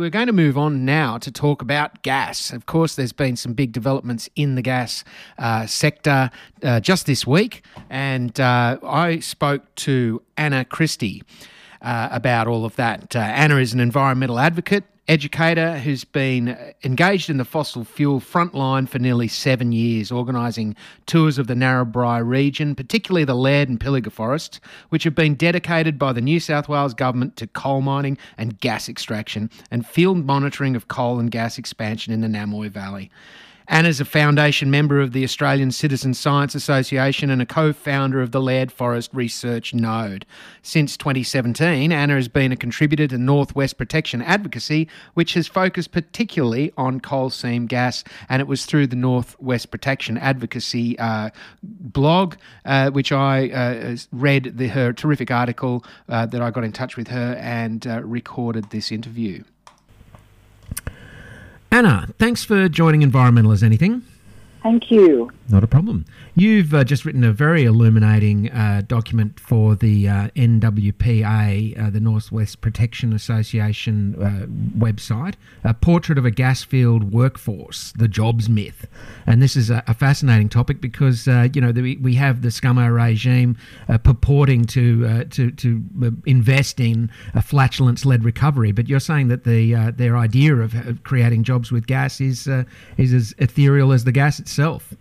We're going to move on now to talk about gas. Of course, there's been some big developments in the gas uh, sector uh, just this week, and uh, I spoke to Anna Christie uh, about all of that. Uh, Anna is an environmental advocate educator who's been engaged in the fossil fuel frontline for nearly seven years, organising tours of the Narrabri region, particularly the Leard and Pilliga forests, which have been dedicated by the New South Wales government to coal mining and gas extraction and field monitoring of coal and gas expansion in the Namoi Valley. Anna's a foundation member of the Australian Citizen Science Association and a co founder of the Leard Forest Research Node. Since 2017, Anna has been a contributor to Northwest Protection Advocacy, which has focused particularly on coal seam gas. And it was through the Northwest Protection Advocacy uh, blog, uh, which I uh, read the, her terrific article, uh, that I got in touch with her and uh, recorded this interview. Anna, thanks for joining Environmental as Anything. Thank you. Not a problem. You've uh, just written a very illuminating uh, document for the uh, NWPA, uh, the Northwest Protection Association uh, website, a portrait of a gas field workforce, the jobs myth. And this is a, a fascinating topic because uh, you know the, we have the ScoMo regime purporting to to to invest in a flatulence-led recovery, but you're saying that the their idea of creating jobs with gas is is as ethereal as the gas itself.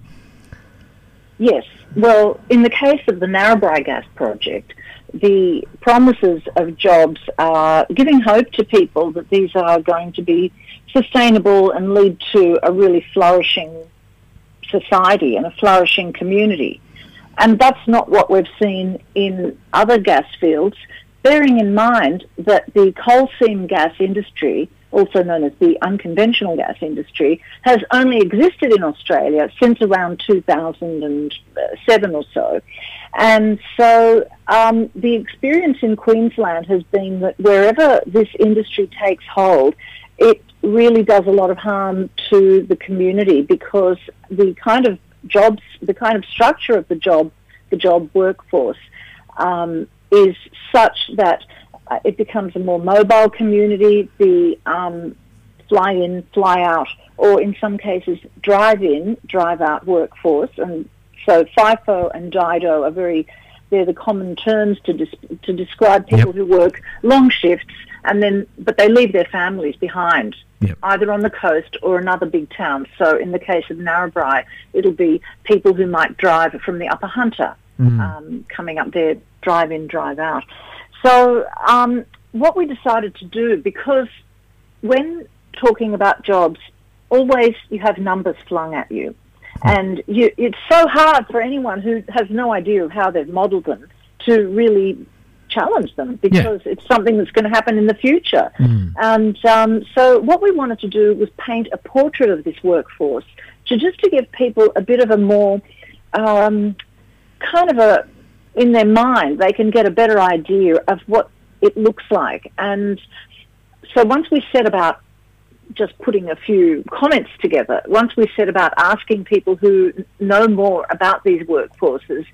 Yes. Well, in the case of the Narrabri Gas Project, the promises of jobs are giving hope to people that these are going to be sustainable and lead to a really flourishing society and a flourishing community. And that's not what we've seen in other gas fields, bearing in mind that the coal seam gas industry also known as the unconventional gas industry, has only existed in Australia since around 2007 or so. And so um, the experience in Queensland has been that wherever this industry takes hold, it really does a lot of harm to the community because the kind of jobs, the kind of structure of the job, the job workforce, um, is such that uh, it becomes a more mobile community. The um, fly in, fly out, or in some cases drive in, drive out workforce. And so FIFO and DIDO are very, they're the common terms to, dis- to describe people yep. who work long shifts and then, but they leave their families behind. Yep. Either on the coast or another big town. So, in the case of Narrabri, it'll be people who might drive from the Upper Hunter, mm. um, coming up there, drive in, drive out. So um, what we decided to do, because when talking about jobs, always you have numbers flung at you. And you, it's so hard for anyone who has no idea of how they've modelled them to really challenge them because yeah. it's something that's going to happen in the future. Mm. And um, so what we wanted to do was paint a portrait of this workforce to just to give people a bit of a more um, kind of a in their mind, they can get a better idea of what it looks like. And so once we set about just putting a few comments together, once we set about asking people who know more about these workforces,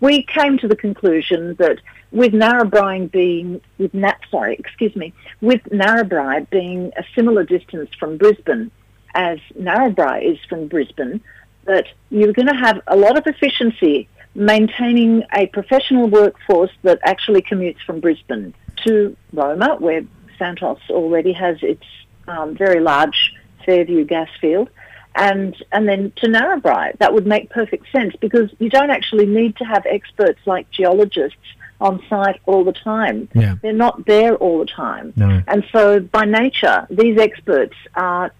we came to the conclusion that with Narrabri being with Nat, sorry, excuse me, with Narrabri being a similar distance from Brisbane as Narrabri is from Brisbane, that you're going to have a lot of efficiency maintaining a professional workforce that actually commutes from Brisbane to Roma, where Santos already has its um, very large Fairview gas field, and and then to Narrabri. That would make perfect sense because you don't actually need to have experts like geologists on site all the time. Yeah. They're not there all the time. No. And so by nature, these experts are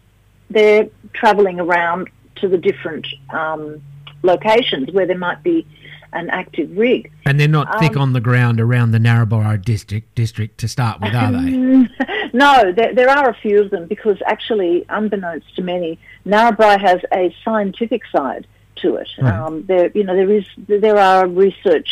they're travelling around to the different um, locations where there might be an active rig. And they're not um, thick on the ground around the Narrabri district district to start with, are they? No, there, there are a few of them because actually, unbeknownst to many, Narrabri has a scientific side to it. Right. Um, there, you know, there is there are research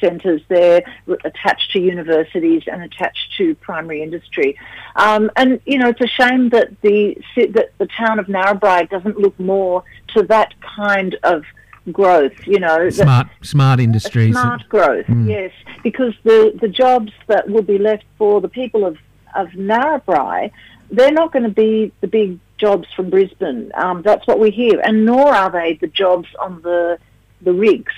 centres there attached to universities and attached to primary industry, um, and you know, it's a shame that the that the town of Narrabri doesn't look more to that kind of growth, you know. Smart, smart industries. Smart growth, mm. yes. Because the, the jobs that will be left for the people of, of Narrabri, they're not going to be the big jobs from Brisbane. Um, that's what we hear. And nor are they the jobs on the, the rigs.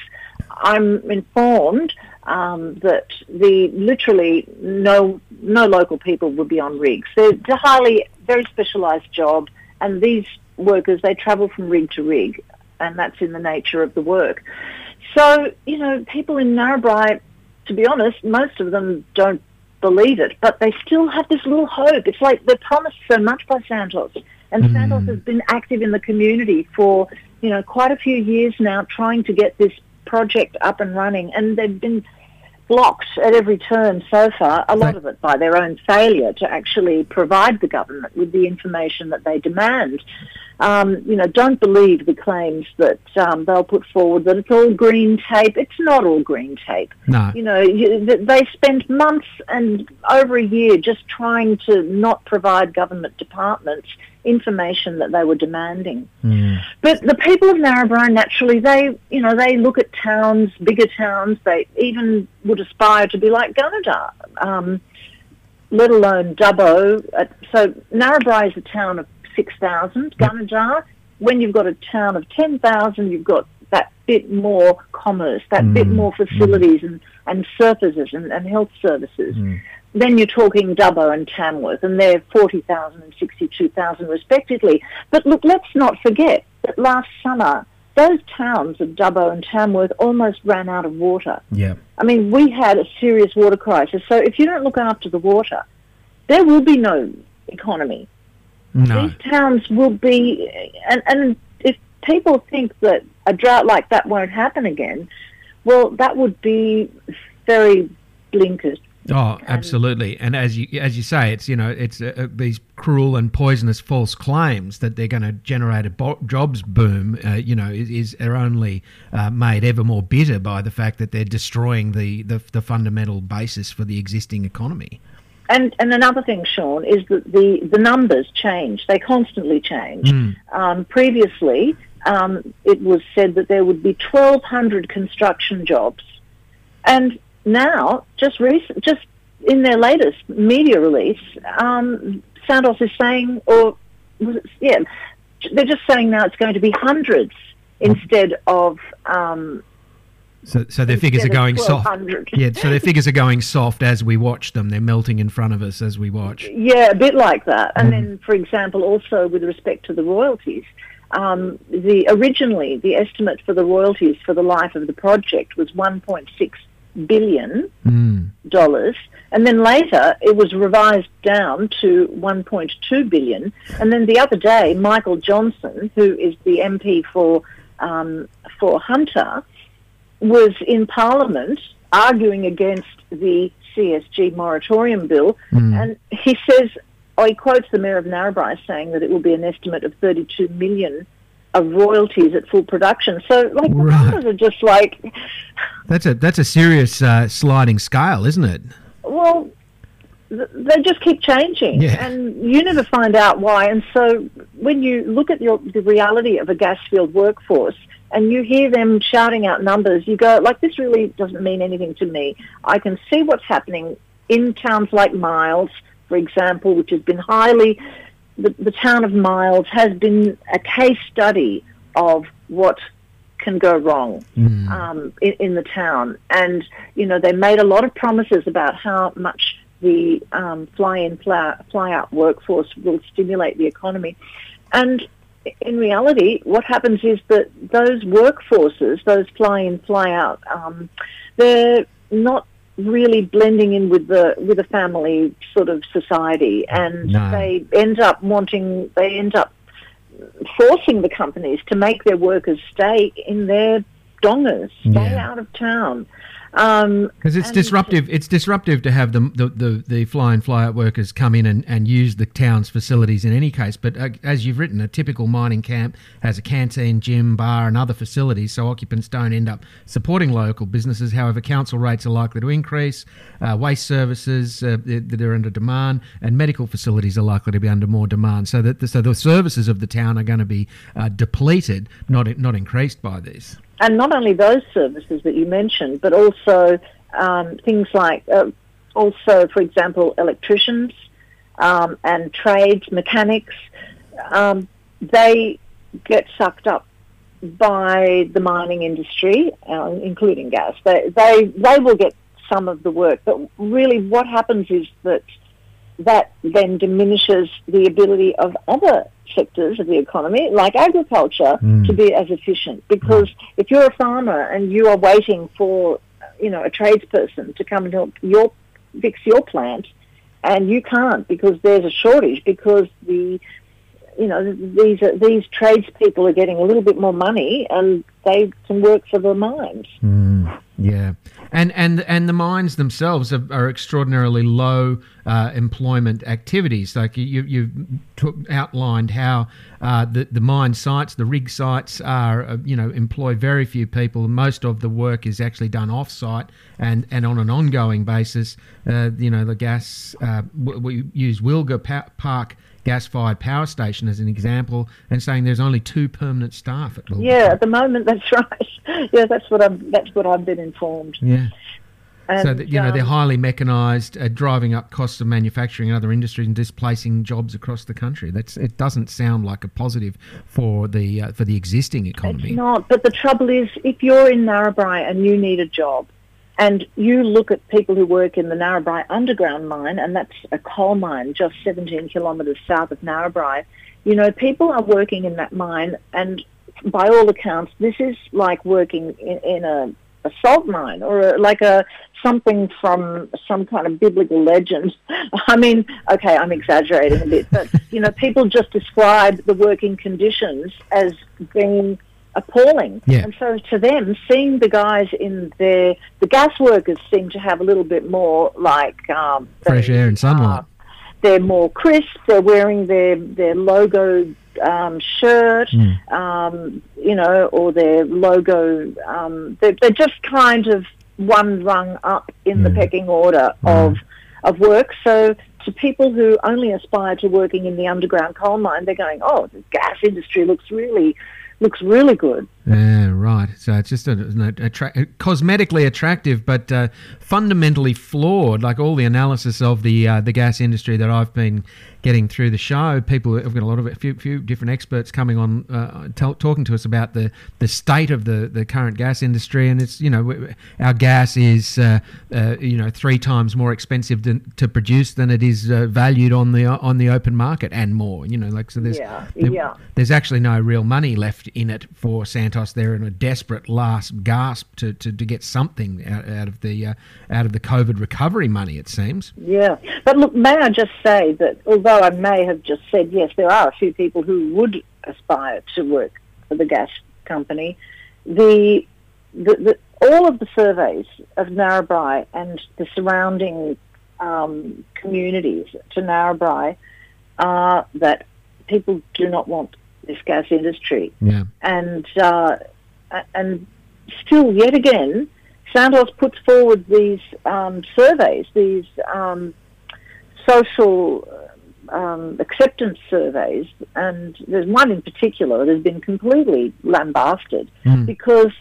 I'm informed um, that the literally no no local people would be on rigs. They're a highly very specialised job, and these workers they travel from rig to rig and that's in the nature of the work. So, you know, people in Narrabri, to be honest, most of them don't believe it, but they still have this little hope. It's like they're promised so much by Santos, and mm. Santos has been active in the community for, you know, quite a few years now, trying to get this project up and running, and they've been blocked at every turn so far, a lot of it by their own failure to actually provide the government with the information that they demand um, you know, don't believe the claims that um, they'll put forward that it's all green tape. It's not all green tape. No. You know, you, they spent months and over a year just trying to not provide government departments information that they were demanding. Mm. But the people of Narrabri, naturally, they, you know, they look at towns, bigger towns. They even would aspire to be like Gunnedah. Um, let alone Dubbo. So Narrabri is a town of 6,000 Gunnedah. When you've got a town of 10,000, you've got that bit more commerce, that mm. bit more facilities mm. and, and services and, and health services. Mm. Then you're talking Dubbo and Tamworth, and they're 40,000 and 62,000 respectively. But look, let's not forget that last summer, those towns of Dubbo and Tamworth almost ran out of water. Yeah. I mean, we had a serious water crisis. So if you don't look after the water, there will be no economy. No. These towns will be, and, and if people think that a drought like that won't happen again, well, that would be very blinkered. Oh, absolutely. And as you as you say, it's you know it's uh, uh these cruel and poisonous false claims that they're going to generate a bo- jobs boom. Uh, you know, is, is are only uh, made ever more bitter by the fact that they're destroying the, the the fundamental basis for the existing economy. And, and another thing, Sean, is that the, the numbers change. They constantly change. Mm. Um, previously, um, it was said that there would be 1,200 construction jobs. And now, just recent, just in their latest media release, um, is saying, or yeah, they're just saying now it's going to be hundreds instead of um, so, so their figures are going soft. Yeah, so their figures are going soft as we watch them. They're melting in front of us as we watch. Yeah, a bit like that. And mm. then, for example, also with respect to the royalties, um, the originally the estimate for the royalties for the life of the project was 1.6 billion mm. dollars, and then later it was revised down to 1.2 billion. And then the other day, Michael Johnsen, who is the MP for um, for Hunter was in Parliament arguing against the CSG moratorium bill, mm. and he says, oh, he quotes the Mayor of Narrabri saying that it will be an estimate of 32 million of royalties at full production. So, like, the numbers are just like that's a that's a serious uh, sliding scale, isn't it? Well, they just keep changing, yeah. and you never find out why. And so, when you look at your, the reality of a gas field workforce, and you hear them shouting out numbers, you go, like, this really doesn't mean anything to me. I can see what's happening in towns like Miles, for example, which has been highly, the, the town of Miles has been a case study of what can go wrong mm. um, in, in, the town. And, you know, they made a lot of promises about how much the um, fly-in, fly-out workforce will stimulate the economy. And in reality, what happens is that those workforces, those fly in, fly out, um, they're not really blending in with the with a family sort of society, and no. they end up wanting, they end up forcing the companies to make their workers stay in their dongas, stay yeah. out of town. Because um, it's disruptive. It's disruptive to have the, the, the, the, fly in fly out workers come in and, and use the town's facilities in any case. But uh, as you've written, a typical mining camp has a canteen, gym, bar, and other facilities, so occupants don't end up supporting local businesses. However, council rates are likely to increase, uh, waste services uh, that are under demand, and medical facilities are likely to be under more demand. So that the, so the services of the town are going to be uh, depleted, not not increased by this and not only those services that you mentioned, but also um, things like, uh, also, for example, electricians um, and trades, mechanics, um, they get sucked up by the mining industry, uh, including gas. They, they, they will get some of the work, but really what happens is that that then diminishes the ability of other sectors of the economy, like agriculture, mm. to be as efficient. Because mm. if you're a farmer and you are waiting for, you know, a tradesperson to come and help your fix your plant, and you can't because there's a shortage because the you know these are, these tradespeople are getting a little bit more money and they can work for the mines. Mm, yeah, and and and the mines themselves are, are extraordinarily low uh, employment activities. Like you you've outlined how uh, the the mine sites, the rig sites, are uh, you know employ very few people. Most of the work is actually done off site and and on an ongoing basis. Uh, you know the gas uh, we use Wilga Park gas-fired power station as an example, and saying there's only two permanent staff at Wilga. Yeah, at the moment that's right. yeah, that's what I'm. That's what I've been informed. Yeah. And, so that, you know um, they're highly mechanised, uh, driving up costs of manufacturing and other industries and displacing jobs across the country. That's it. Doesn't sound like a positive for the uh, for the existing economy. It's not. But the trouble is, if you're in Narrabri and you need a job, and you look at people who work in the Narrabri underground mine, and that's a coal mine just 17 kilometres south of Narrabri. You know, people are working in that mine, and by all accounts, this is like working in, in a, a salt mine or a, like a something from some kind of biblical legend. I mean, okay, I'm exaggerating a bit, but you know, people just describe the working conditions as being appalling. Yeah. And so to them, seeing the guys in their, the gas workers seem to have a little bit more like um, fresh they, air and sunlight. Uh, they're more crisp. They're wearing their their logo um, shirt, mm. um, you know, or their logo. Um, they're, they're, just kind of one rung up in mm. the pecking order mm. of of work. So to people who only aspire to working in the underground coal mine, they're going, "Oh, the gas industry looks really looks really good." Yeah, right. So it's just a, a, cosmetically attractive, but uh, fundamentally flawed. Like all the analysis of the uh, the gas industry that I've been getting through the show, people have got a lot of a few, few different experts coming on uh, t- talking to us about the, the state of the, the current gas industry, and it's you know our gas is uh, uh, you know three times more expensive than, to produce than it is uh, valued on the on the open market and more. You know, like so there's yeah, there, yeah. there's actually no real money left in it for Santos. They're in a desperate last gasp to, to, to get something out, out of the uh, out of the COVID recovery money. It seems. Yeah, but look, may I just say that although although I may have just said, yes, there are a few people who would aspire to work for the gas company, the, the, the all of the surveys of Narrabri and the surrounding um, communities to Narrabri are that people do not want this gas industry. Yeah. And, uh, and still, yet again, Santos puts forward these um, surveys, these um, social um, acceptance surveys, and there's one in particular that has been completely lambasted mm. because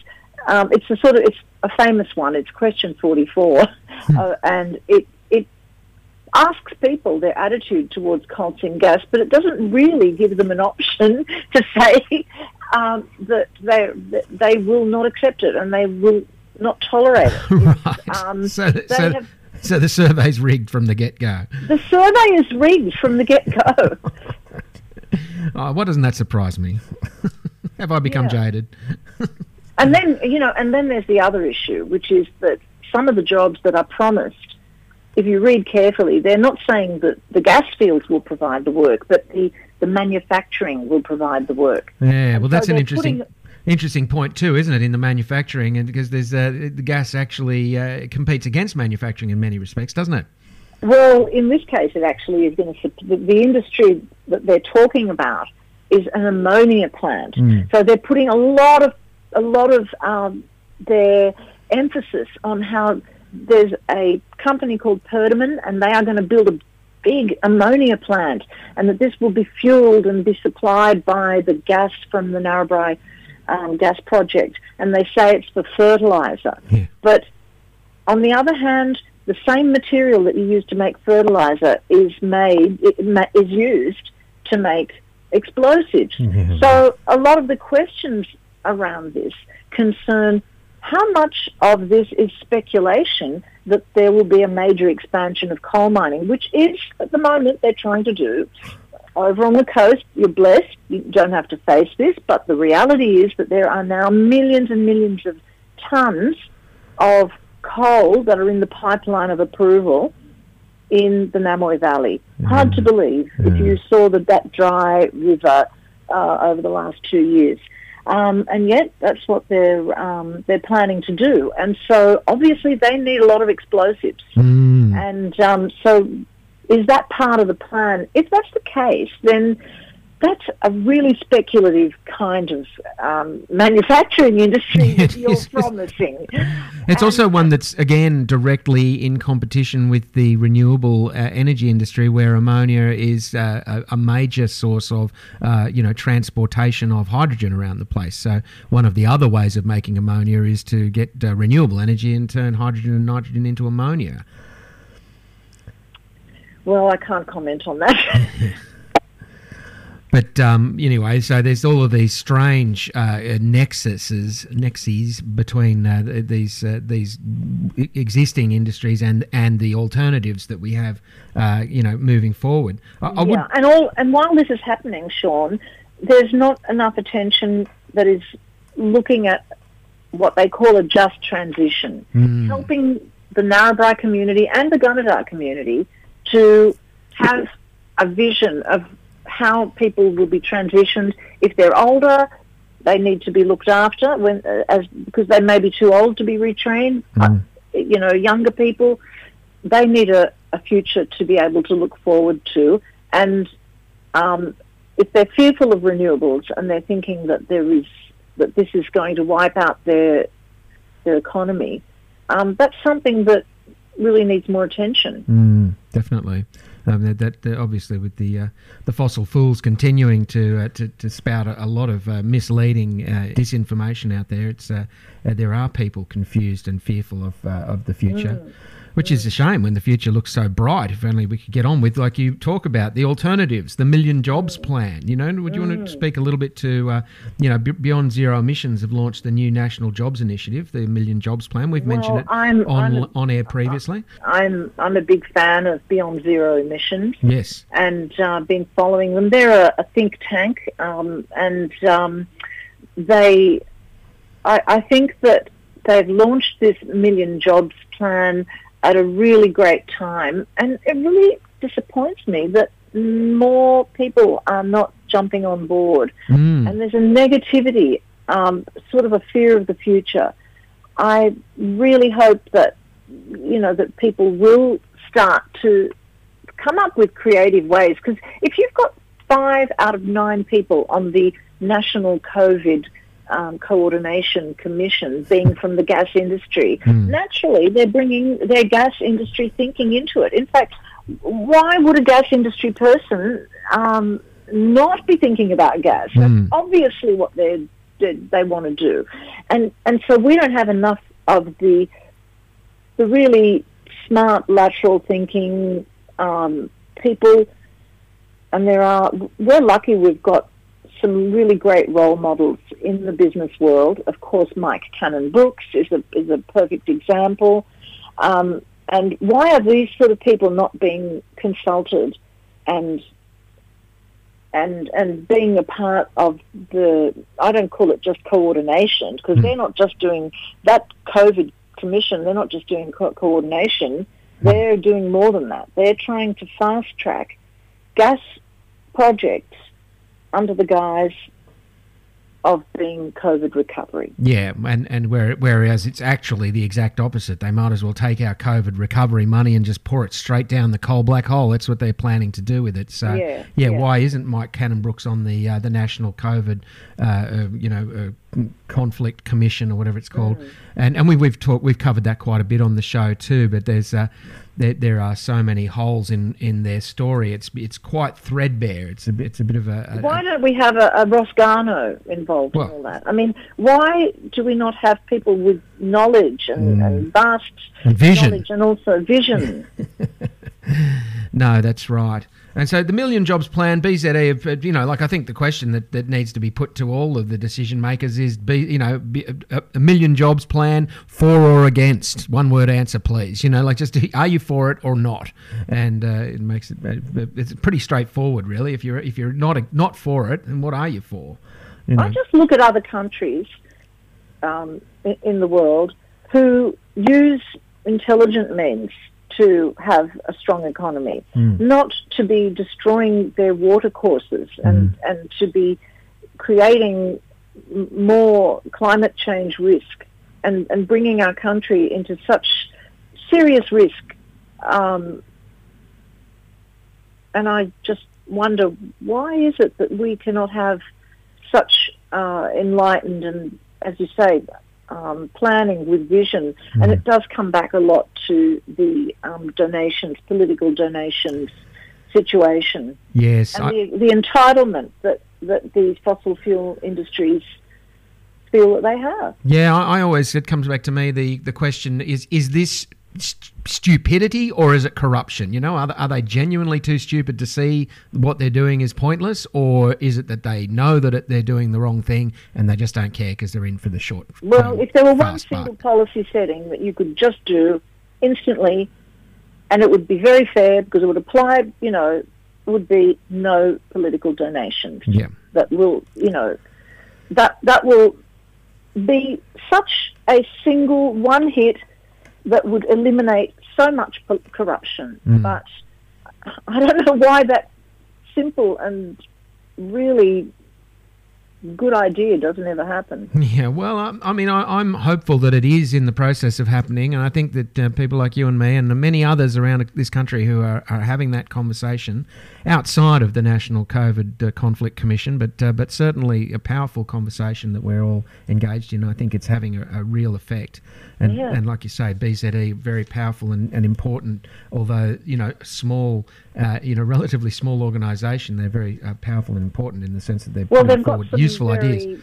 um, it's a sort of it's a famous one. It's question 44, mm. uh, and it it asks people their attitude towards coal seam gas, but it doesn't really give them an option to say um, that they that they will not accept it and they will not tolerate it. right. Um, so, so, have, so the survey's rigged from the get go. The survey is rigged from the get go. oh, why doesn't that surprise me? Have I become yeah. jaded? and then you know, and then there's the other issue, which is that some of the jobs that are promised, if you read carefully, they're not saying that the gas fields will provide the work, but the the manufacturing will provide the work. Yeah, well, that's so an interesting. Putting, interesting point too, isn't it, in the manufacturing, and because there's uh, the gas actually uh, competes against manufacturing in many respects, doesn't it? Well, in this case, it actually is going to the, industry that they're talking about is an ammonia plant. Mm. So they're putting a lot of a lot of um, their emphasis on how there's a company called Perdaman, and they are going to build a big ammonia plant, and that this will be fueled and be supplied by the gas from the Narrabri um, gas project. And they say it's for fertilizer, yeah. but on the other hand, the same material that you use to make fertilizer is made is used to make explosives. Mm-hmm. So a lot of the questions around this concern how much of this is speculation that there will be a major expansion of coal mining, which is at the moment they're trying to do. Over on the coast, you're blessed, you don't have to face this, but the reality is that there are now millions and millions of tons of coal that are in the pipeline of approval in the Namoi Valley. Mm. Hard to believe mm. if you saw the, that dry river uh, over the last two years. Um, and yet, that's what they're um, they're planning to do. And so, obviously, they need a lot of explosives. Mm. And um, so, is that part of the plan? If that's the case, then that's a really speculative kind of um, manufacturing industry that you're promising. It's and, also one that's again directly in competition with the renewable uh, energy industry, where ammonia is uh, a, a, major source of uh, you know transportation of hydrogen around the place. So one of the other ways of making ammonia is to get uh, renewable energy and turn hydrogen and nitrogen into ammonia. Well, I can't comment on that. But um, anyway, so there's all of these strange uh, nexuses, nexes between uh, these uh, these existing industries and and the alternatives that we have, uh, you know, moving forward. I, I yeah, and all and while this is happening, Sean, there's not enough attention that is looking at what they call a just transition, mm. helping the Narrabri community and the Gunnedah community to have a vision of how people will be transitioned if they're older. They need to be looked after when, uh, as because they may be too old to be retrained. Mm. Uh, you know, younger people, they need a, a future to be able to look forward to. And um, if they're fearful of renewables and they're thinking that there is that this is going to wipe out their their economy, um, that's something that really needs more attention. Mm, definitely. Um, that, that, obviously with the uh, the fossil fuels continuing to uh, to, to, spout a, a lot of uh, misleading uh, disinformation out there, it's uh, uh, there are people confused and fearful of of the future. Mm which is a shame when the future looks so bright. If only we could get on with, like you talk about, the alternatives, the million jobs plan. You know, would you want to mm. speak a little bit to, uh, you know, Beyond Zero Emissions have launched the new National Jobs Initiative, the Million Jobs Plan. We've well, mentioned it I'm, on I'm a, on air previously. I'm I'm a big fan of Beyond Zero Emissions. Yes, and uh, been following them. They're a, a think tank, um, and um, they, I, I think that they've launched this Million Jobs Plan at a really great time. And it really disappoints me that more people are not jumping on board. Mm. And there's a negativity, um, sort of a fear of the future. I really hope that, you know, that people will start to come up with creative ways. Because if you've got five out of nine people on the national COVID um, coordination commission being from the gas industry, mm. naturally they're bringing their gas industry thinking into it. In fact, why would a gas industry person um, not be thinking about gas? Mm. That's obviously what they they want to do, and and so we don't have enough of the the really smart lateral thinking um, people, and there are we're lucky we've got some really great role models in the business world. Of course, Mike Cannon-Brookes is a, is a perfect example. Um, and why are these sort of people not being consulted and and and being a part of the I don't call it just coordination because mm. they're not just doing that COVID commission. They're not just doing co- coordination. They're doing more than that. They're trying to fast track gas projects under the guise of being COVID recovery. Yeah, and, and where, whereas it's actually the exact opposite. They might as well take our COVID recovery money and just pour it straight down the coal black hole. That's what they're planning to do with it. So, yeah, yeah, yeah. why isn't Mike Cannon-Brookes on the uh, the National COVID, uh, uh, you know, uh, conflict commission or whatever it's called? Mm. And and we, we've talked, we've covered that quite a bit on the show too. But there's uh, there, there are so many holes in, in their story. It's it's quite threadbare. It's a it's a bit of a. a why don't we have a, a Ross Garnaut involved well, in all that? I mean, why do we not have people with knowledge and, mm, and vast and vision. knowledge and also vision? no, that's right. And so the Million Jobs Plan, BZE, uh, you know, like I think the question that, that needs to be put to all of the decision makers is, be, you know, a, uh, uh, a Million Jobs Plan for or against? One word answer, please. You know, like just are you for it or not? And uh, it makes it it's pretty straightforward, really. If you're if you're not not for it, then what are you for? You know? I just look at other countries um, in the world who use intelligent means to have a strong economy, mm. not to be destroying their watercourses and, mm. and to be creating more climate change risk and, and bringing our country into such serious risk. Um, and I just wonder why is it that we cannot have such uh, enlightened and, as you say, um, planning with vision, mm. and it does come back a lot to the um, donations, political donations situation. Yes, and I... the, the entitlement that that these fossil fuel industries feel that they have. Yeah, I, I, always it comes back to me the the question is is this st- stupidity or is it corruption? You know, are, are they genuinely too stupid to see what they're doing is pointless, or is it that they know that it, they're doing the wrong thing and they just don't care because they're in for the short? Well, um, if there were one single policy setting that you could just do instantly, and it would be very fair because it would apply, you know, would be no political donations. Yeah. That will, you know, that that will be such a single one hit that would eliminate so much corruption. Mm. But I don't know why that simple and really good idea doesn't ever happen. Yeah, well, I, I mean, I, am hopeful that it is in the process of happening, and I think that uh, people like you and me and many others around this country who are, are having that conversation outside of the National COVID uh, Conflict Commission, but uh, but certainly a powerful conversation that we're all engaged in. I think it's having a, a real effect, and yeah. and like you say, BZE very powerful and, and important, although you know small, uh, you know relatively small organisation. They're very uh, powerful and important in the sense that they're well, putting forward useful very, ideas.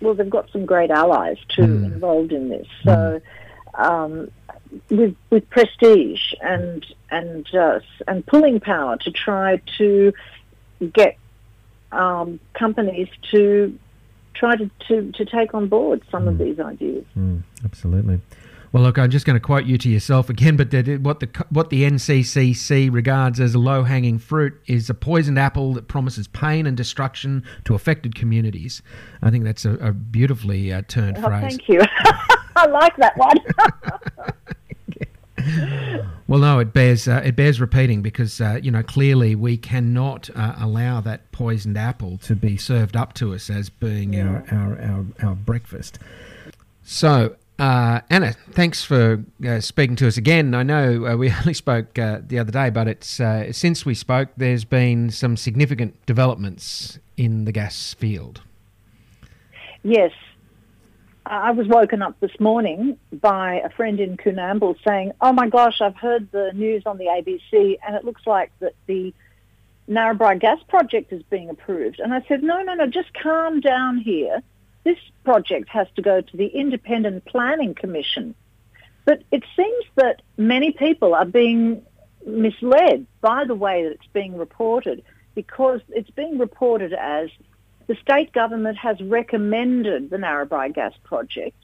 Well, they've got some great allies too mm. involved in this. So. Mm. Um, with with prestige and and uh, and pulling power to try to get um, companies to try to, to, to take on board some mm. of these ideas. Mm, absolutely. Well, look, I'm just going to quote you to yourself again, but what the what the NCCC regards as a low-hanging fruit is a poisoned apple that promises pain and destruction to affected communities. I think that's a, a beautifully uh, turned oh, phrase. Thank you. I like that one. well, no, it bears uh, it bears repeating because uh, you know clearly we cannot uh, allow that poisoned apple to be served up to us as being yeah. our, our, our our breakfast. So. Uh, Anna, thanks for uh, speaking to us again. I know uh, we only spoke the other day, but it's since we spoke, there's been some significant developments in the gas field. Yes, I was woken up this morning by a friend in Coonamble saying, "Oh my gosh, I've heard the news on the ABC, and it looks like that the Narrabri gas project is being approved." And I said, "No, no, no, just calm down here. This project has to go to the Independent Planning Commission." But it seems that many people are being misled by the way that it's being reported because it's being reported as the state government has recommended the Narrabri gas project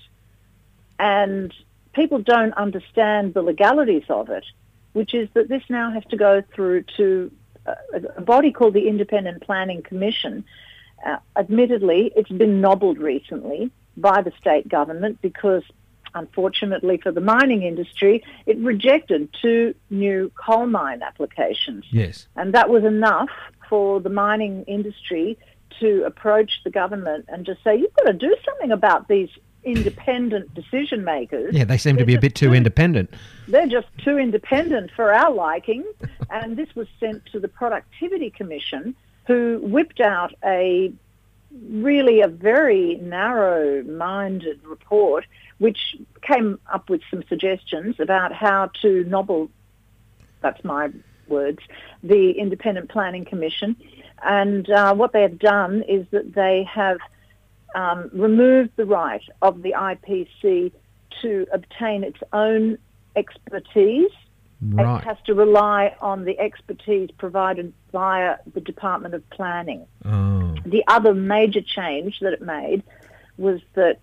and people don't understand the legalities of it, which is that this now has to go through to a, body called the Independent Planning Commission. Uh, admittedly, it's been nobbled recently by the state government because unfortunately for the mining industry, it rejected two new coal mine applications. Yes. And that was enough for the mining industry to approach the government and just say, you've got to do something about these independent decision makers. Yeah, they seem to be a bit too, too independent. They're just too independent for our liking. and this was sent to the Productivity Commission, who whipped out a really a very narrow-minded report, which came up with some suggestions about how to nobble. That's my words. The Independent Planning Commission, and uh, what they have done is that they have um, removed the right of the IPC to obtain its own expertise. Right. It has to rely on the expertise provided via the Department of Planning. Oh. The other major change that it made was that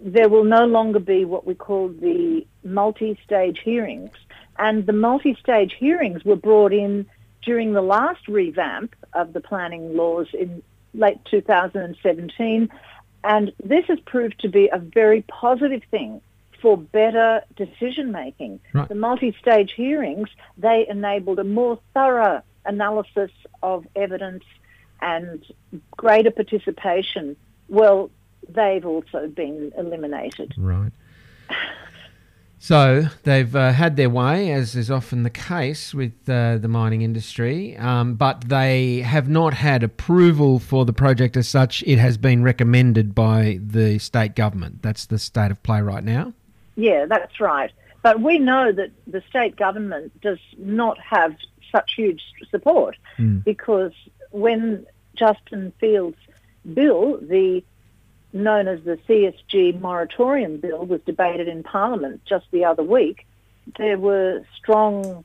there will no longer be what we call the multi-stage hearings. And the multi-stage hearings were brought in during the last revamp of the planning laws in late 2017. And this has proved to be a very positive thing for better decision making. Right. The multi-stage hearings, they enabled a more thorough analysis of evidence and greater participation. Well, they've also been eliminated. Right. So they've uh, had their way, as is often the case with uh, the mining industry, um, but they have not had approval for the project as such. It has been recommended by the state government. That's the state of play right now. Yeah, that's right. But we know that the state government does not have such huge support Mm. because when Justin Field's bill, the known as the CSG moratorium bill, was debated in Parliament just the other week, there were strong,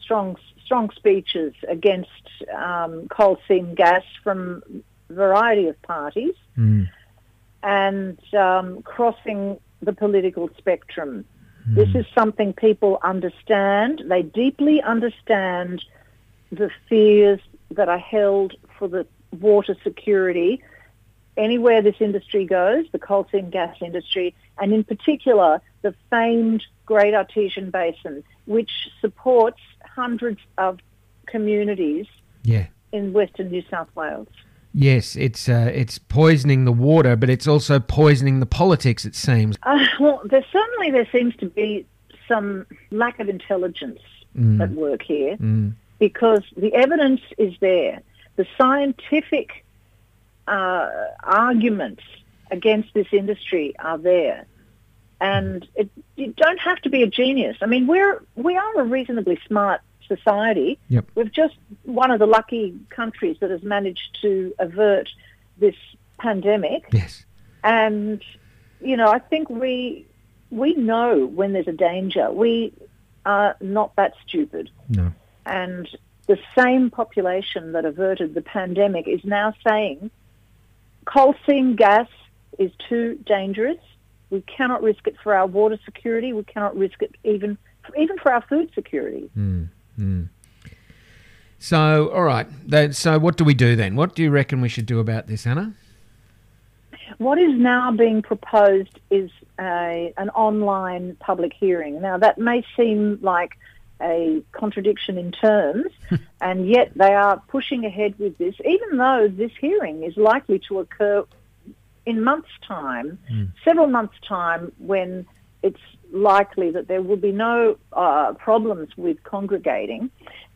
strong, strong speeches against um, coal seam gas from a variety of parties Mm. and um, crossing the political spectrum. This hmm. is something people understand. They deeply understand the fears that are held for the water security anywhere this industry goes, the coal seam gas industry, and in particular the famed Great Artesian Basin, which supports hundreds of communities Yeah. in western New South Wales. Yes, it's uh, it's poisoning the water, but it's also poisoning the politics. It seems. Uh, well, there certainly there seems to be some lack of intelligence Mm. at work here Mm. because the evidence is there. The scientific uh, arguments against this industry are there. And it, you don't have to be a genius. I mean, we're, we are a reasonably smart society. Yep. We're just one of the lucky countries that has managed to avert this pandemic. Yes. And, you know, I think we, we know when there's a danger. We are not that stupid. No. And the same population that averted the pandemic is now saying coal seam gas is too dangerous. We cannot risk it for our water security. We cannot risk it even even for our food security. Mm. Mm. So, all right. That, so, what do we do then? What do you reckon we should do about this, Anna? What is now being proposed is a, an online public hearing. Now, that may seem like a contradiction in terms, and yet they are pushing ahead with this, even though this hearing is likely to occur in months' time, Mm. several months' time, when it's likely that there will be no uh, problems with congregating.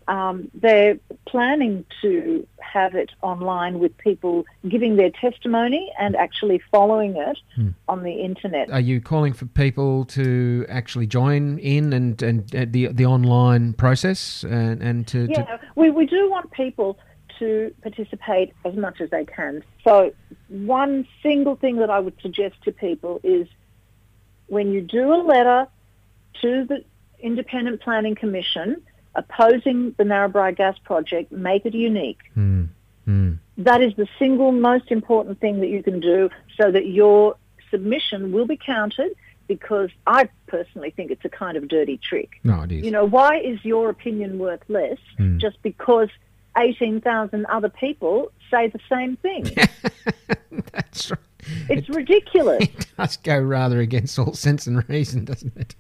Um, they're planning to have it online with people giving their testimony and actually following it Hmm. on the internet. Are you calling for people to actually join in and, and uh, the the online process and, and to, to Yeah, we, we do want people to participate as much as they can. So one single thing that I would suggest to people is when you do a letter to the Independent Planning Commission opposing the Narrabri Gas Project, make it unique. Mm, mm. That is the single most important thing that you can do so that your submission will be counted because I personally think it's a kind of dirty trick. No, it is. You know, why is your opinion worth less Hmm. just because 18,000 other people say the same thing? That's right. It's ridiculous. It does go rather against all sense and reason, doesn't it?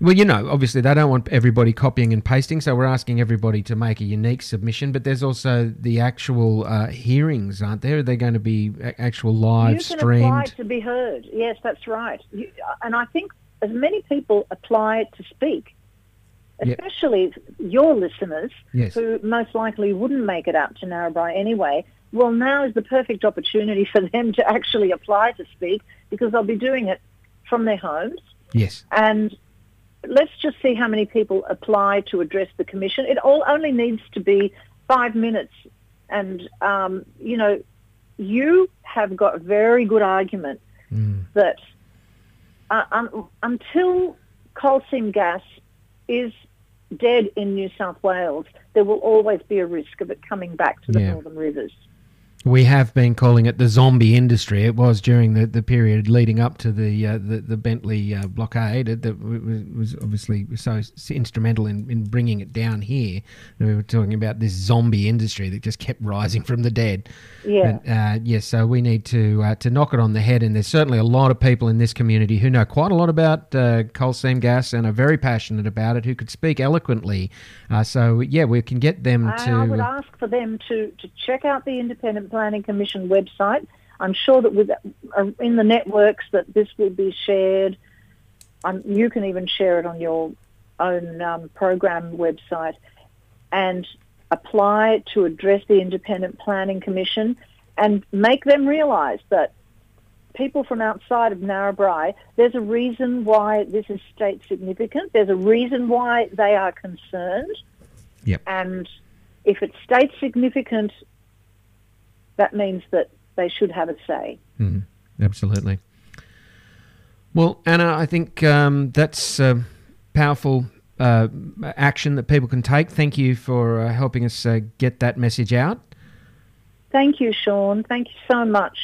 Well, you know, obviously they don't want everybody copying and pasting, so we're asking everybody to make a unique submission. But there's also the actual uh, hearings, aren't there? Are they going to be actual live you can streamed? apply to be heard. Yes, that's right. You, and I think as many people apply to speak, especially yep. your listeners, yes. who most likely wouldn't make it out to Narrabri anyway. Well, now is the perfect opportunity for them to actually apply to speak because they'll be doing it from their homes. Yes. And let's just see how many people apply to address the commission. It all only needs to be five minutes, and um, you know, you have got a very good argument mm. that uh, um, until coal seam gas is dead in New South Wales, there will always be a risk of it coming back to the yeah. northern rivers. We have been calling it the zombie industry. It was during the, the period leading up to the uh, the, the, Bentley uh, blockade that was, obviously so instrumental in, in bringing it down here. We were talking about this zombie industry that just kept rising from the dead. Yeah. But, uh, yes, yeah, so we need to uh, to knock it on the head. And there's certainly a lot of people in this community who know quite a lot about uh, coal seam gas and are very passionate about it, who could speak eloquently. Uh, so, yeah, we can get them to. I would ask for them to, to check out the independent Planning Commission website. I'm sure that with uh, in the networks that this will be shared. Um, you can even share it on your own um, program website and apply to address the Independent Planning Commission and make them realise that people from outside of Narrabri, there's a reason why this is state significant. There's a reason why they are concerned. Yep. And if it's state significant, that means that they should have a say. Mm-hmm. Absolutely. Well, Anna, I think um, that's a powerful uh, action that people can take. Thank you for uh, helping us uh, get that message out. Thank you, Sean. Thank you so much.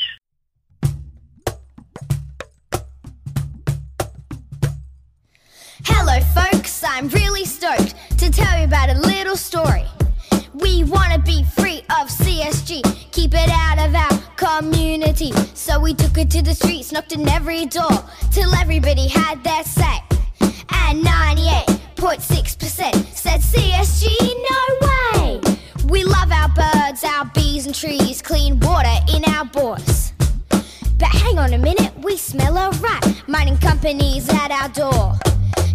Hello, folks. I'm really stoked to tell you about a little story. We want to be free of CSG, keep it out of our community. So we took it to the streets, knocked on every door, till everybody had their say. And 98.6% said CSG, no way. We love our birds, our bees and trees, clean water in our bores. But hang on a minute, we smell a rat. Mining companies at our door.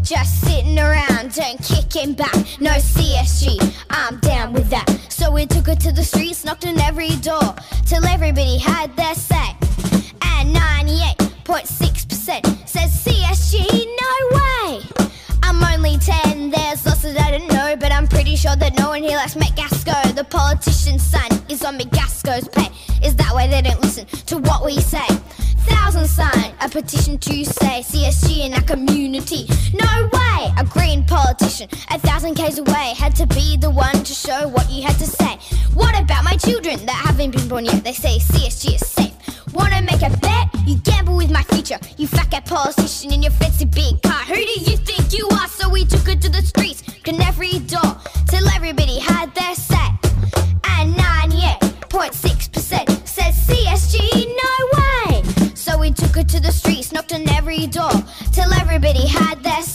Just sitting around and kicking back. No CSG, I'm down with that. So we took it to the streets, knocked on every door, till everybody had their say. And 98.6% says CSG, no way. I'm only 10, there's lots that I don't know, but I'm pretty sure that no one here likes Metgasco. The politician's son is on Metgasco's pay. Is that why they don't listen to what we say? Thousands sign a petition to say CSG in our community. No way! A green politician, a thousand k's away, had to be the one to show what you had to say. What about my children that haven't been born yet? They say CSG is safe. Wanna make a bet? You gamble with my future. You fat politician in your fancy big car. Who do you think you are? So we took it to the streets, on every door, till everybody had their say. And 98.6% says CSG, no way. So we took it to the streets, knocked on every door, till everybody had their say.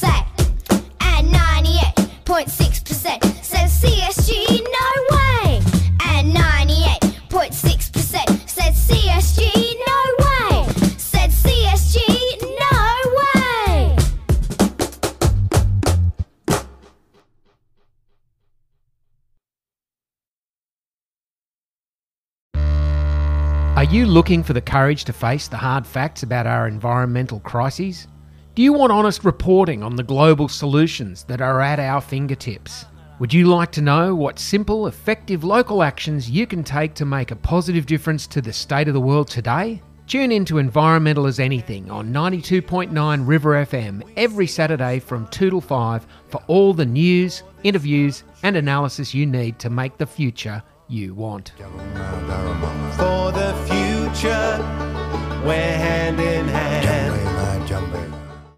You looking for the courage to face the hard facts about our environmental crises? Do you want honest reporting on the global solutions that are at our fingertips? Would you like to know what simple, effective local actions you can take to make a positive difference to the state of the world today? Tune in to Environmental as Anything on 92.9 River FM every Saturday from 2 till 5 for all the news, interviews, and analysis you need to make the future you want. For the future, we're hand in hand.